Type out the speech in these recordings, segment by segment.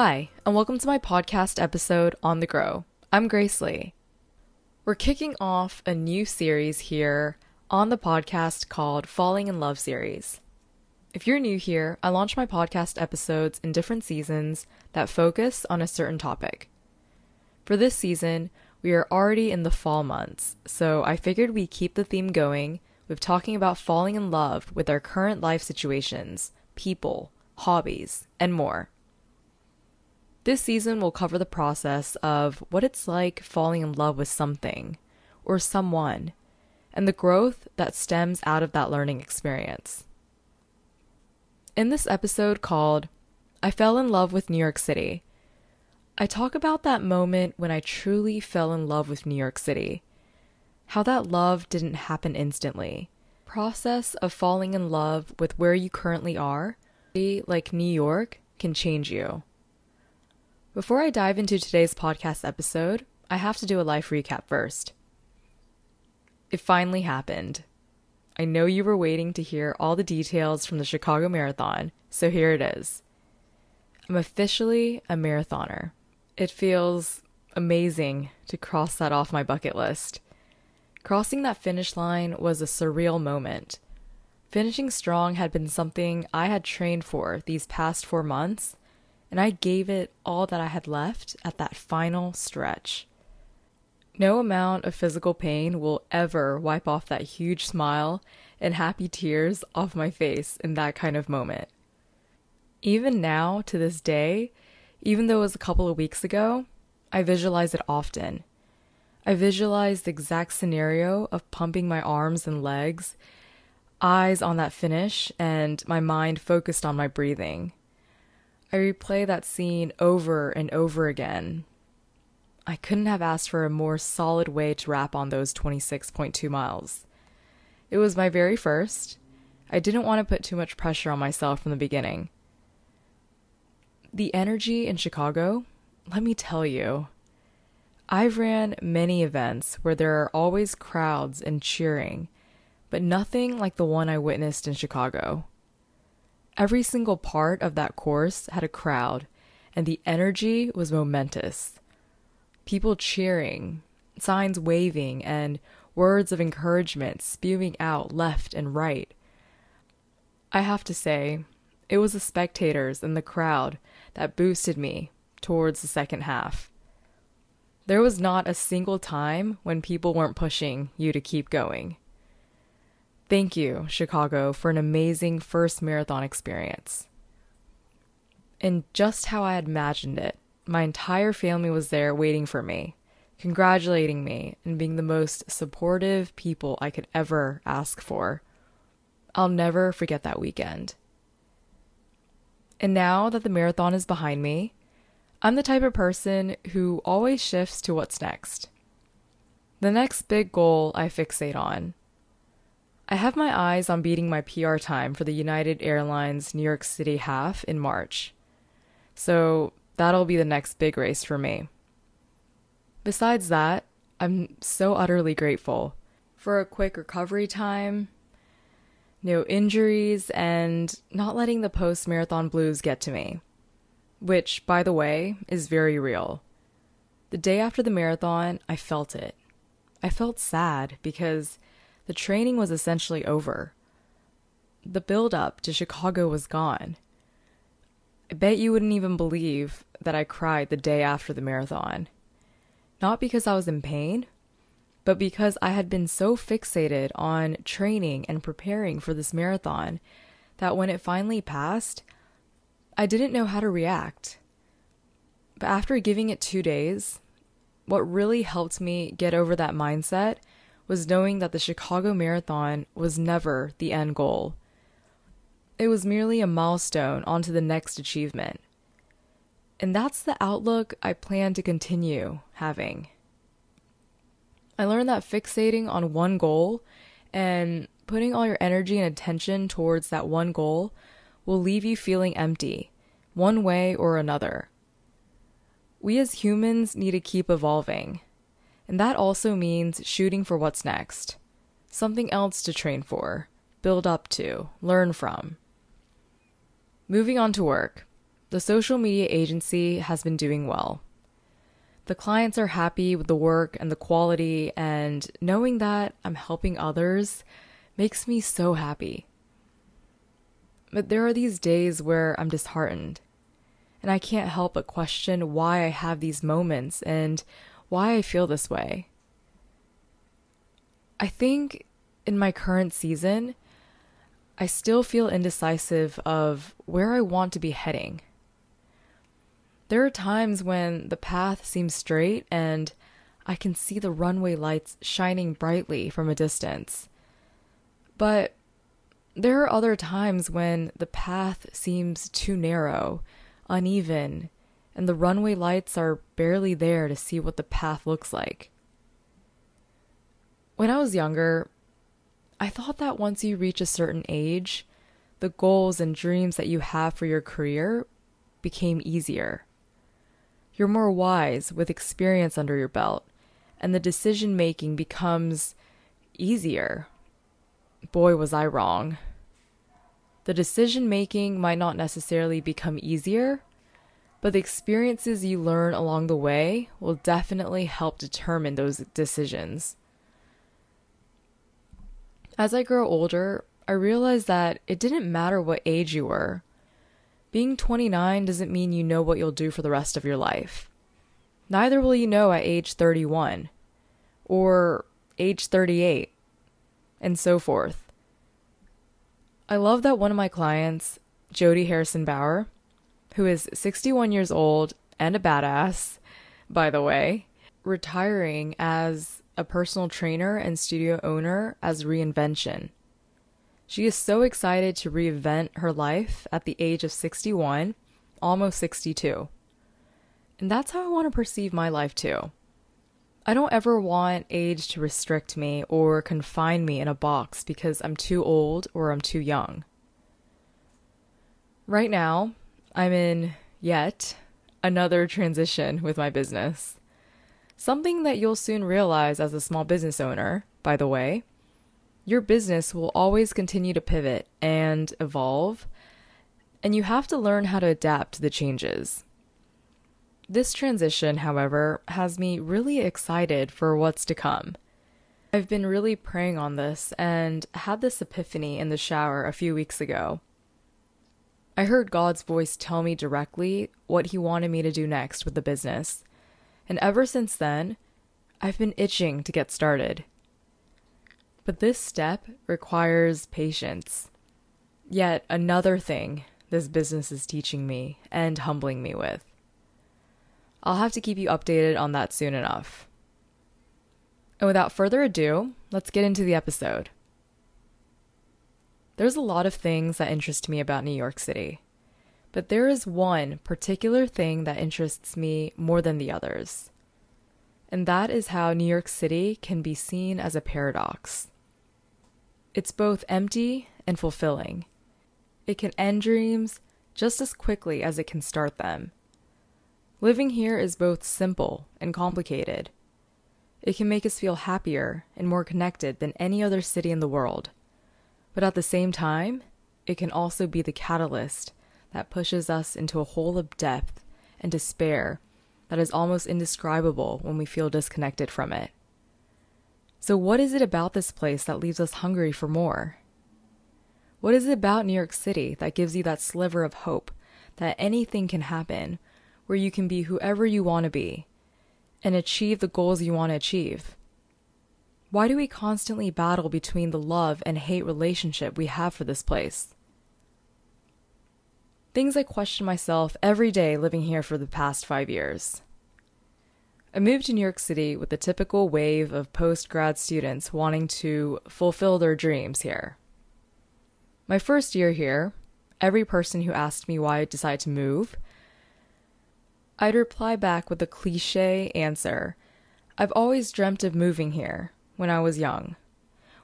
Hi, and welcome to my podcast episode on the Grow. I'm Grace Lee. We're kicking off a new series here on the podcast called Falling in Love Series. If you're new here, I launch my podcast episodes in different seasons that focus on a certain topic. For this season, we are already in the fall months, so I figured we keep the theme going with talking about falling in love with our current life situations, people, hobbies, and more. This season will cover the process of what it's like falling in love with something or someone and the growth that stems out of that learning experience. In this episode called I Fell in Love with New York City, I talk about that moment when I truly fell in love with New York City. How that love didn't happen instantly. Process of falling in love with where you currently are, like New York, can change you. Before I dive into today's podcast episode, I have to do a life recap first. It finally happened. I know you were waiting to hear all the details from the Chicago Marathon, so here it is. I'm officially a marathoner. It feels amazing to cross that off my bucket list. Crossing that finish line was a surreal moment. Finishing strong had been something I had trained for these past four months, and I gave it all that I had left at that final stretch. No amount of physical pain will ever wipe off that huge smile and happy tears off my face in that kind of moment. Even now, to this day, even though it was a couple of weeks ago, I visualize it often. I visualize the exact scenario of pumping my arms and legs, eyes on that finish, and my mind focused on my breathing. I replay that scene over and over again, I couldn't have asked for a more solid way to wrap on those 26.2 miles. It was my very first. I didn't want to put too much pressure on myself from the beginning. The energy in Chicago, let me tell you. I've ran many events where there are always crowds and cheering, but nothing like the one I witnessed in Chicago. Every single part of that course had a crowd, and the energy was momentous people cheering, signs waving, and words of encouragement spewing out left and right. I have to say, it was the spectators and the crowd that boosted me towards the second half. There was not a single time when people weren't pushing you to keep going. Thank you, Chicago, for an amazing first marathon experience. And just how I had imagined it, my entire family was there waiting for me, congratulating me, and being the most supportive people I could ever ask for. I'll never forget that weekend. And now that the marathon is behind me, I'm the type of person who always shifts to what's next. The next big goal I fixate on. I have my eyes on beating my PR time for the United Airlines New York City half in March. So That'll be the next big race for me. Besides that, I'm so utterly grateful for a quick recovery time, no injuries, and not letting the post marathon blues get to me. Which, by the way, is very real. The day after the marathon, I felt it. I felt sad because the training was essentially over. The build up to Chicago was gone. I bet you wouldn't even believe that I cried the day after the marathon. Not because I was in pain, but because I had been so fixated on training and preparing for this marathon that when it finally passed, I didn't know how to react. But after giving it two days, what really helped me get over that mindset was knowing that the Chicago Marathon was never the end goal. It was merely a milestone onto the next achievement. And that's the outlook I plan to continue having. I learned that fixating on one goal and putting all your energy and attention towards that one goal will leave you feeling empty, one way or another. We as humans need to keep evolving, and that also means shooting for what's next something else to train for, build up to, learn from. Moving on to work. the social media agency has been doing well. The clients are happy with the work and the quality, and knowing that I'm helping others makes me so happy. But there are these days where I'm disheartened, and I can't help but question why I have these moments and why I feel this way. I think in my current season, I still feel indecisive of where I want to be heading. There are times when the path seems straight and I can see the runway lights shining brightly from a distance. But there are other times when the path seems too narrow, uneven, and the runway lights are barely there to see what the path looks like. When I was younger, I thought that once you reach a certain age, the goals and dreams that you have for your career became easier. You're more wise with experience under your belt, and the decision making becomes easier. Boy, was I wrong. The decision making might not necessarily become easier, but the experiences you learn along the way will definitely help determine those decisions. As I grow older, I realize that it didn't matter what age you were. Being 29 doesn't mean you know what you'll do for the rest of your life. Neither will you know at age 31 or age 38 and so forth. I love that one of my clients, Jody Harrison Bauer, who is 61 years old and a badass, by the way, retiring as a personal trainer and studio owner as Reinvention. She is so excited to reinvent her life at the age of 61, almost 62. And that's how I want to perceive my life too. I don't ever want age to restrict me or confine me in a box because I'm too old or I'm too young. Right now, I'm in yet another transition with my business. Something that you'll soon realize as a small business owner, by the way. Your business will always continue to pivot and evolve, and you have to learn how to adapt to the changes. This transition, however, has me really excited for what's to come. I've been really praying on this and had this epiphany in the shower a few weeks ago. I heard God's voice tell me directly what He wanted me to do next with the business, and ever since then, I've been itching to get started. But this step requires patience. Yet another thing this business is teaching me and humbling me with. I'll have to keep you updated on that soon enough. And without further ado, let's get into the episode. There's a lot of things that interest me about New York City. But there is one particular thing that interests me more than the others. And that is how New York City can be seen as a paradox. It's both empty and fulfilling. It can end dreams just as quickly as it can start them. Living here is both simple and complicated. It can make us feel happier and more connected than any other city in the world. But at the same time, it can also be the catalyst that pushes us into a hole of depth and despair that is almost indescribable when we feel disconnected from it. So, what is it about this place that leaves us hungry for more? What is it about New York City that gives you that sliver of hope that anything can happen, where you can be whoever you want to be and achieve the goals you want to achieve? Why do we constantly battle between the love and hate relationship we have for this place? Things I question myself every day living here for the past five years. I moved to New York City with the typical wave of post grad students wanting to fulfill their dreams here. My first year here, every person who asked me why I decided to move, I'd reply back with a cliche answer I've always dreamt of moving here when I was young.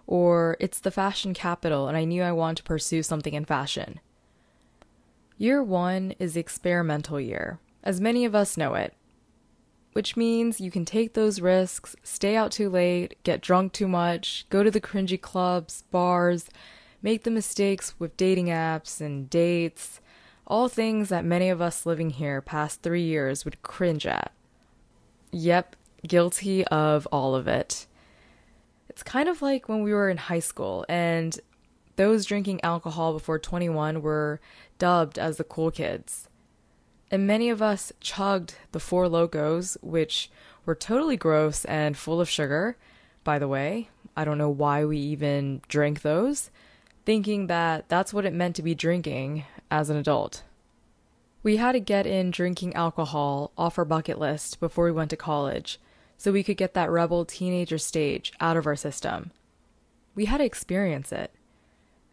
Or it's the fashion capital and I knew I wanted to pursue something in fashion. Year one is the experimental year, as many of us know it, which means you can take those risks, stay out too late, get drunk too much, go to the cringy clubs, bars, make the mistakes with dating apps and dates, All things that many of us living here past three years would cringe at. Yep, guilty of all of it. It's kind of like when we were in high school and those drinking alcohol before 21 were dubbed as the cool kids. And many of us chugged the Four Lokos, which were totally gross and full of sugar. By the way, I don't know why we even drank those, thinking that that's what it meant to be drinking as an adult. We had to get in drinking alcohol off our bucket list before we went to college so we could get that rebel teenager stage out of our system. We had to experience it.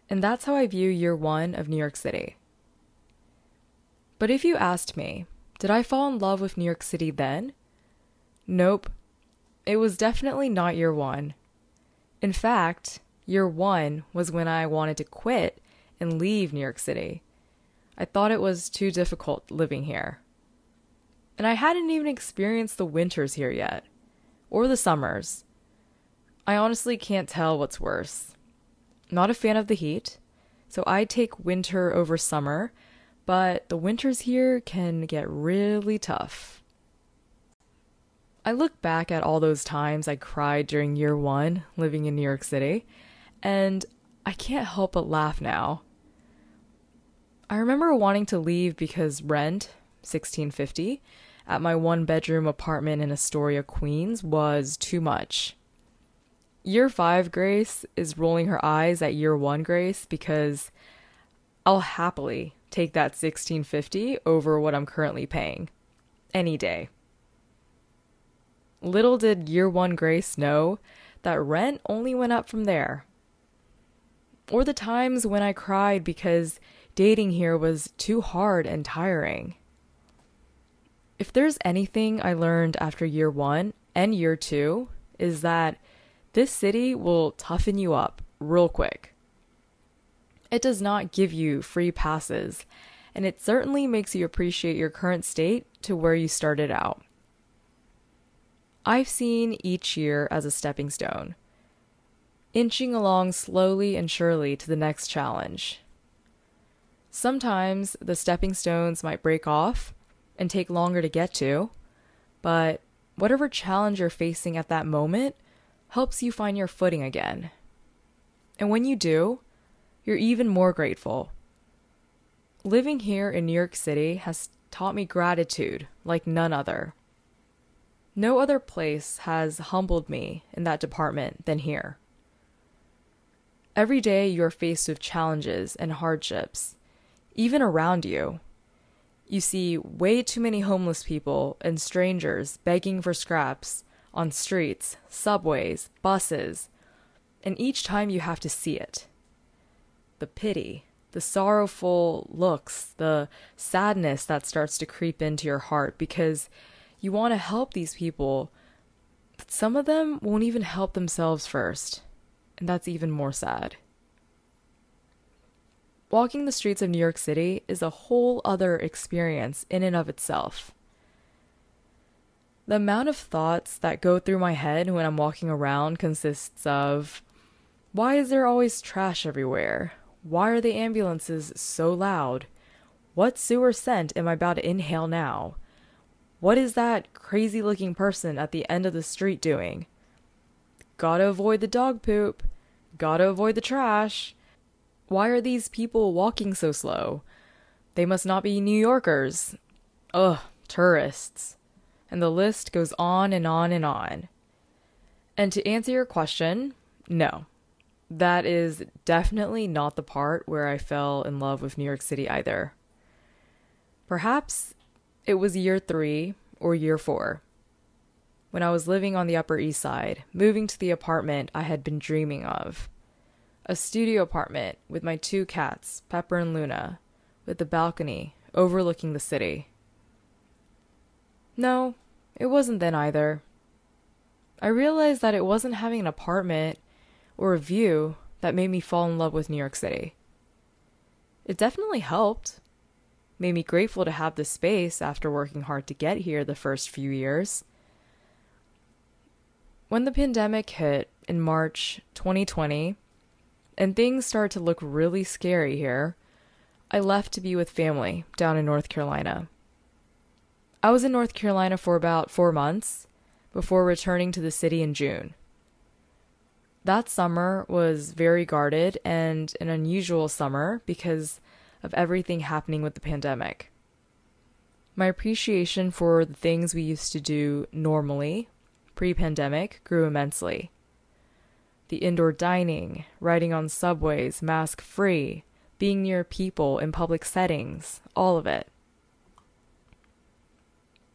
And that's how I view year one of New York City. But if you asked me, did I fall in love with New York City then? Nope. It was definitely not year one. In fact, year one was when I wanted to quit and leave New York City. I thought it was too difficult living here. And I hadn't even experienced the winters here yet, or the summers. I honestly can't tell what's worse. Not a fan of the heat, so I take winter over summer but the winters here can get really tough. I look back at all those times I cried during year one living in New York City, and I can't help but laugh now. I remember wanting to leave because rent, 1650, at my one bedroom apartment in Astoria, Queens was too much. Year 5 Grace is rolling her eyes at year 1 Grace because I'll happily take that 1650 over what I'm currently paying any day. Little did year 1 Grace know that rent only went up from there. Or the times when I cried because dating here was too hard and tiring. If there's anything I learned after year 1 and year 2 is that this city will toughen you up real quick. It does not give you free passes, and it certainly makes you appreciate your current state to where you started out. I've seen each year as a stepping stone, inching along slowly and surely to the next challenge. Sometimes the stepping stones might break off and take longer to get to, but whatever challenge you're facing at that moment helps you find your footing again. And when you do, you're even more grateful. Living here in New York City has taught me gratitude like none other. No other place has humbled me in that department than here. Every day you are faced with challenges and hardships, even around you. You see way too many homeless people and strangers begging for scraps on streets, subways, buses, and each time you have to see it the pity, the sorrowful looks, the sadness that starts to creep into your heart because you want to help these people, but some of them won't even help themselves first. And that's even more sad. Walking the streets of New York City is a whole other experience in and of itself. The amount of thoughts that go through my head when I'm walking around consists of why is there always trash everywhere? Why are the ambulances so loud? What sewer scent am I about to inhale now? What is that crazy looking person at the end of the street doing? Gotta avoid the dog poop. Gotta avoid the trash. Why are these people walking so slow? They must not be New Yorkers. Ugh, tourists. And the list goes on and on and on. And to answer your question, no that is definitely not the part where I fell in love with New York City either. Perhaps it was year three or year four. When I was living on the Upper East Side, moving to the apartment I had been dreaming of. A studio apartment with my two cats, Pepper and Luna, with a balcony overlooking the city. No, it wasn't then either. I realized that it wasn't having an apartment or a view that made me fall in love with New York City. It definitely helped. Made me grateful to have the space after working hard to get here the first few years. When the pandemic hit in March 2020 and things started to look really scary here, I left to be with family down in North Carolina. I was in North Carolina for about four months before returning to the city in June. That summer was very guarded and an unusual summer because of everything happening with the pandemic. My appreciation for the things we used to do normally, pre pandemic, grew immensely. The indoor dining, riding on subways, mask free, being near people in public settings, all of it.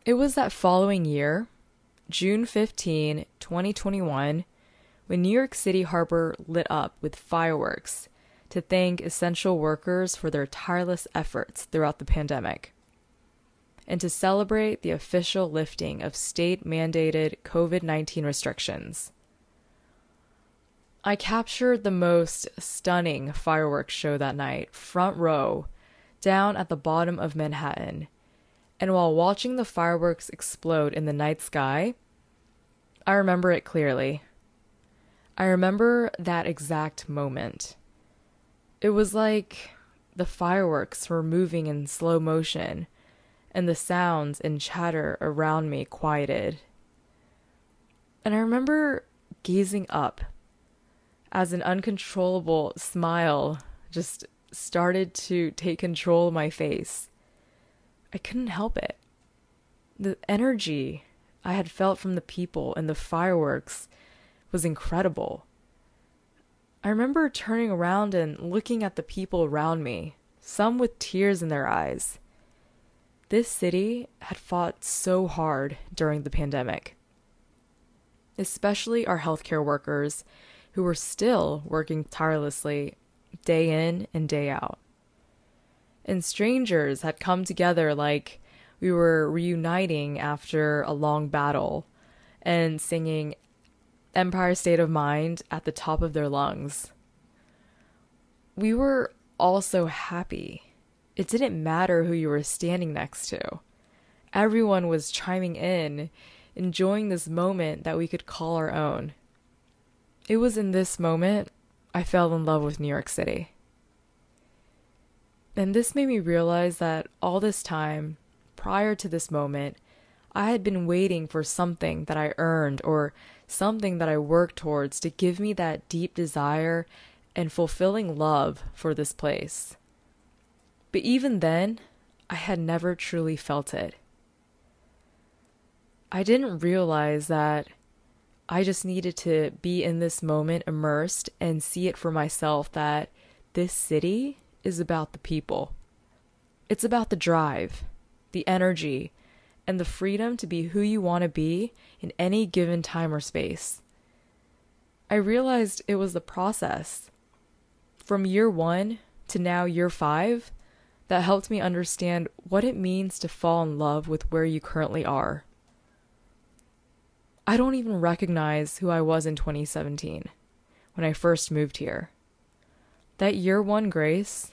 It was that following year, June 15, 2021, when New York City Harbor lit up with fireworks to thank essential workers for their tireless efforts throughout the pandemic, and to celebrate the official lifting of state mandated COVID 19 restrictions. I captured the most stunning fireworks show that night, front row, down at the bottom of Manhattan. And while watching the fireworks explode in the night sky, I remember it clearly. I remember that exact moment. It was like the fireworks were moving in slow motion, and the sounds and chatter around me quieted. And I remember gazing up as an uncontrollable smile just started to take control of my face. I couldn't help it. The energy I had felt from the people and the fireworks was incredible. I remember turning around and looking at the people around me, some with tears in their eyes. This city had fought so hard during the pandemic, especially our healthcare workers who were still working tirelessly day in and day out. And strangers had come together like we were reuniting after a long battle and singing Empire State of Mind at the top of their lungs. We were all so happy. It didn't matter who you were standing next to. Everyone was chiming in, enjoying this moment that we could call our own. It was in this moment I fell in love with New York City. And this made me realize that all this time, prior to this moment, I had been waiting for something that I earned or something that I worked towards to give me that deep desire and fulfilling love for this place. But even then, I had never truly felt it. I didn't realize that I just needed to be in this moment immersed and see it for myself that this city is about the people. It's about the drive, the energy, and the freedom to be who you want to be in any given time or space. I realized it was the process from year one to now year five that helped me understand what it means to fall in love with where you currently are. I don't even recognize who I was in 2017 when I first moved here. That year one Grace,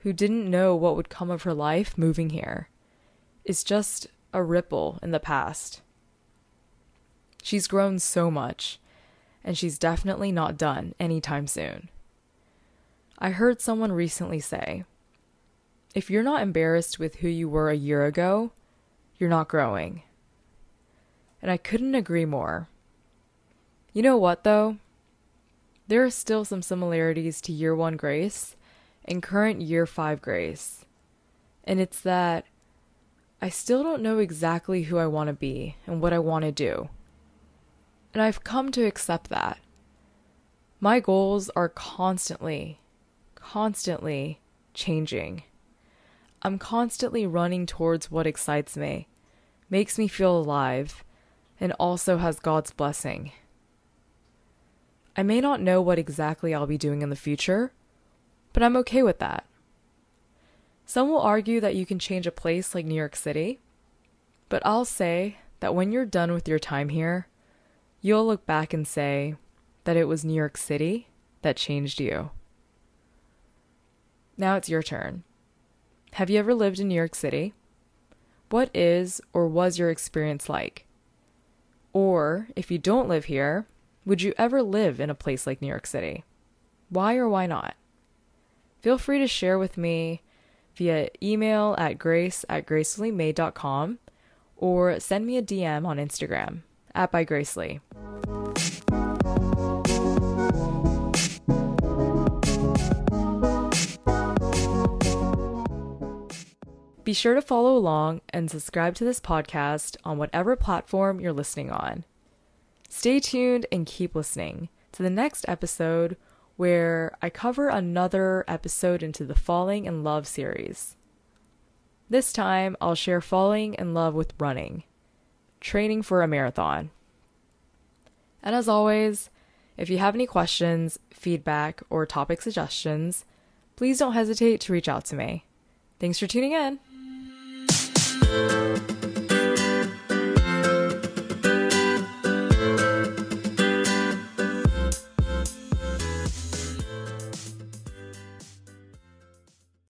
who didn't know what would come of her life moving here, is just a ripple in the past. She's grown so much, and she's definitely not done anytime soon. I heard someone recently say if you're not embarrassed with who you were a year ago, you're not growing and I couldn't agree more. You know what, though? There are still some similarities to year one grace and current year five grace. And it's that I still don't know exactly who I want to be and what I want to do. And I've come to accept that. My goals are constantly, constantly changing. I'm constantly running towards what excites me, makes me feel alive, and also has God's blessing. I may not know what exactly I'll be doing in the future, but I'm okay with that. Some will argue that you can change a place like New York City, but I'll say that when you're done with your time here, you'll look back and say that it was New York City that changed you. Now it's your turn. Have you ever lived in New York City? What is or was your experience like? Or, if you don't live here, would you ever live in a place like New York City? Why or why not? Feel free to share with me via email at grace at gracelymaid.com or send me a DM on Instagram at by. Be sure to follow along and subscribe to this podcast on whatever platform you're listening on. Stay tuned and keep listening to the next episode where I cover another episode into the Falling in Love series. This time, I'll share falling in love with running, training for a marathon. And as always, if you have any questions, feedback, or topic suggestions, please don't hesitate to reach out to me. Thanks for tuning in. Música